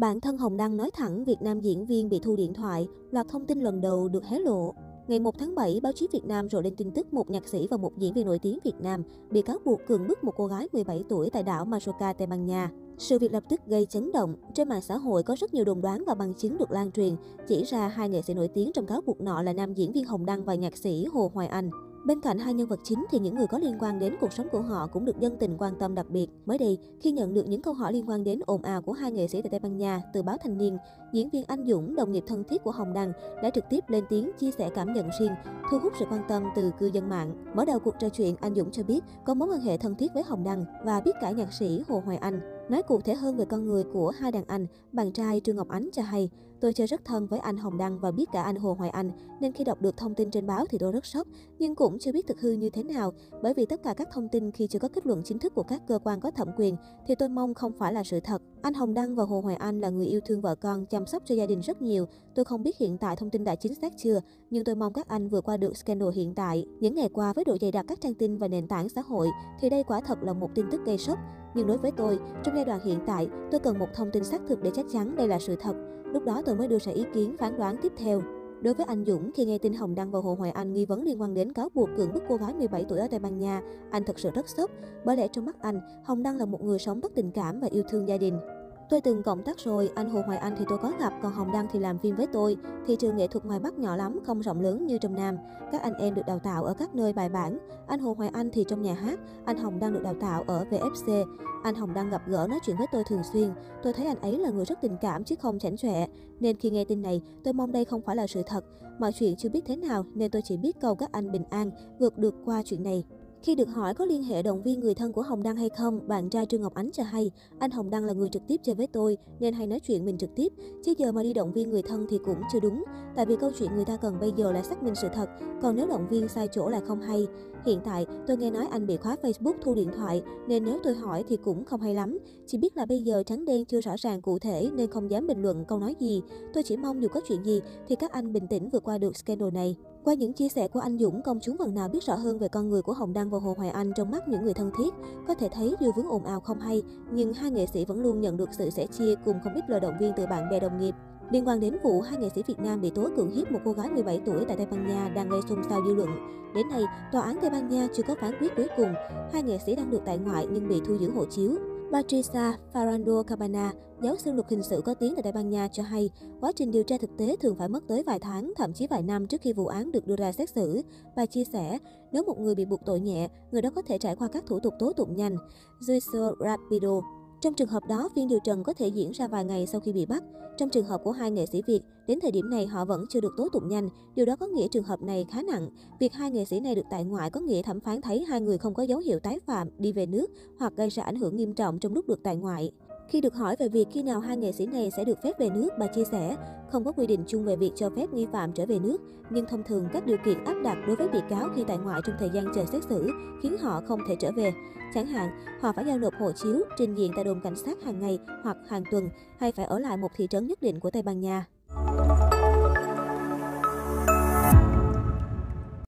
Bạn thân Hồng Đăng nói thẳng Việt Nam diễn viên bị thu điện thoại, loạt thông tin lần đầu được hé lộ. Ngày 1 tháng 7, báo chí Việt Nam rộ lên tin tức một nhạc sĩ và một diễn viên nổi tiếng Việt Nam bị cáo buộc cường bức một cô gái 17 tuổi tại đảo Majorca, Tây Ban Nha. Sự việc lập tức gây chấn động. Trên mạng xã hội có rất nhiều đồn đoán và bằng chứng được lan truyền, chỉ ra hai nghệ sĩ nổi tiếng trong cáo buộc nọ là nam diễn viên Hồng Đăng và nhạc sĩ Hồ Hoài Anh. Bên cạnh hai nhân vật chính thì những người có liên quan đến cuộc sống của họ cũng được dân tình quan tâm đặc biệt. Mới đây, khi nhận được những câu hỏi liên quan đến ồn ào của hai nghệ sĩ tại Tây Ban Nha từ báo Thanh niên, diễn viên Anh Dũng, đồng nghiệp thân thiết của Hồng Đăng, đã trực tiếp lên tiếng chia sẻ cảm nhận riêng, thu hút sự quan tâm từ cư dân mạng. Mở đầu cuộc trò chuyện, anh Dũng cho biết có mối quan hệ thân thiết với Hồng Đăng và biết cả nhạc sĩ Hồ Hoài Anh. Nói cụ thể hơn về con người của hai đàn anh, bạn trai Trương Ngọc Ánh cho hay, tôi chơi rất thân với anh Hồng Đăng và biết cả anh Hồ Hoài Anh, nên khi đọc được thông tin trên báo thì tôi rất sốc, nhưng cũng chưa biết thực hư như thế nào, bởi vì tất cả các thông tin khi chưa có kết luận chính thức của các cơ quan có thẩm quyền thì tôi mong không phải là sự thật. Anh Hồng Đăng và Hồ Hoài Anh là người yêu thương vợ con, chăm sóc cho gia đình rất nhiều. Tôi không biết hiện tại thông tin đã chính xác chưa, nhưng tôi mong các anh vừa qua được scandal hiện tại. Những ngày qua với độ dày đặc các trang tin và nền tảng xã hội thì đây quả thật là một tin tức gây sốc. Nhưng đối với tôi, trong giai đoạn hiện tại, tôi cần một thông tin xác thực để chắc chắn đây là sự thật. Lúc đó tôi mới đưa ra ý kiến phán đoán tiếp theo. Đối với anh Dũng, khi nghe tin Hồng Đăng và Hồ Hoài Anh nghi vấn liên quan đến cáo buộc cưỡng bức cô gái 17 tuổi ở Tây Ban Nha, anh thật sự rất sốc. Bởi lẽ trong mắt anh, Hồng Đăng là một người sống rất tình cảm và yêu thương gia đình. Tôi từng cộng tác rồi, anh Hồ Hoài Anh thì tôi có gặp, còn Hồng Đăng thì làm phim với tôi. Thị trường nghệ thuật ngoài Bắc nhỏ lắm, không rộng lớn như trong Nam. Các anh em được đào tạo ở các nơi bài bản. Anh Hồ Hoài Anh thì trong nhà hát, anh Hồng Đăng được đào tạo ở VFC. Anh Hồng Đăng gặp gỡ nói chuyện với tôi thường xuyên. Tôi thấy anh ấy là người rất tình cảm chứ không chảnh chọe. Nên khi nghe tin này, tôi mong đây không phải là sự thật. Mọi chuyện chưa biết thế nào nên tôi chỉ biết cầu các anh bình an, vượt được qua chuyện này. Khi được hỏi có liên hệ động viên người thân của Hồng Đăng hay không, bạn trai Trương Ngọc Ánh cho hay, anh Hồng Đăng là người trực tiếp chơi với tôi nên hay nói chuyện mình trực tiếp, chứ giờ mà đi động viên người thân thì cũng chưa đúng, tại vì câu chuyện người ta cần bây giờ là xác minh sự thật, còn nếu động viên sai chỗ là không hay. Hiện tại, tôi nghe nói anh bị khóa Facebook thu điện thoại, nên nếu tôi hỏi thì cũng không hay lắm. Chỉ biết là bây giờ trắng đen chưa rõ ràng cụ thể nên không dám bình luận câu nói gì. Tôi chỉ mong dù có chuyện gì thì các anh bình tĩnh vượt qua được scandal này. Qua những chia sẻ của anh Dũng, công chúng phần nào biết rõ hơn về con người của Hồng Đăng và Hồ Hoài Anh trong mắt những người thân thiết. Có thể thấy dù vướng ồn ào không hay, nhưng hai nghệ sĩ vẫn luôn nhận được sự sẻ chia cùng không ít lời động viên từ bạn bè đồng nghiệp. Liên quan đến vụ hai nghệ sĩ Việt Nam bị tố cưỡng hiếp một cô gái 17 tuổi tại Tây Ban Nha đang gây xôn xao dư luận. Đến nay, tòa án Tây Ban Nha chưa có phán quyết cuối cùng. Hai nghệ sĩ đang được tại ngoại nhưng bị thu giữ hộ chiếu. Patricia Farando Cabana, giáo sư luật hình sự có tiếng tại Tây Ban Nha cho hay, quá trình điều tra thực tế thường phải mất tới vài tháng, thậm chí vài năm trước khi vụ án được đưa ra xét xử. Bà chia sẻ, nếu một người bị buộc tội nhẹ, người đó có thể trải qua các thủ tục tố tụng nhanh. Juicio Rapido, trong trường hợp đó, phiên điều trần có thể diễn ra vài ngày sau khi bị bắt. Trong trường hợp của hai nghệ sĩ Việt, đến thời điểm này họ vẫn chưa được tố tụng nhanh. Điều đó có nghĩa trường hợp này khá nặng. Việc hai nghệ sĩ này được tại ngoại có nghĩa thẩm phán thấy hai người không có dấu hiệu tái phạm, đi về nước hoặc gây ra ảnh hưởng nghiêm trọng trong lúc được tại ngoại. Khi được hỏi về việc khi nào hai nghệ sĩ này sẽ được phép về nước, bà chia sẻ, không có quy định chung về việc cho phép nghi phạm trở về nước, nhưng thông thường các điều kiện áp đặt đối với bị cáo khi tại ngoại trong thời gian chờ xét xử khiến họ không thể trở về. Chẳng hạn, họ phải giao nộp hộ chiếu, trình diện tại đồn cảnh sát hàng ngày hoặc hàng tuần, hay phải ở lại một thị trấn nhất định của Tây Ban Nha.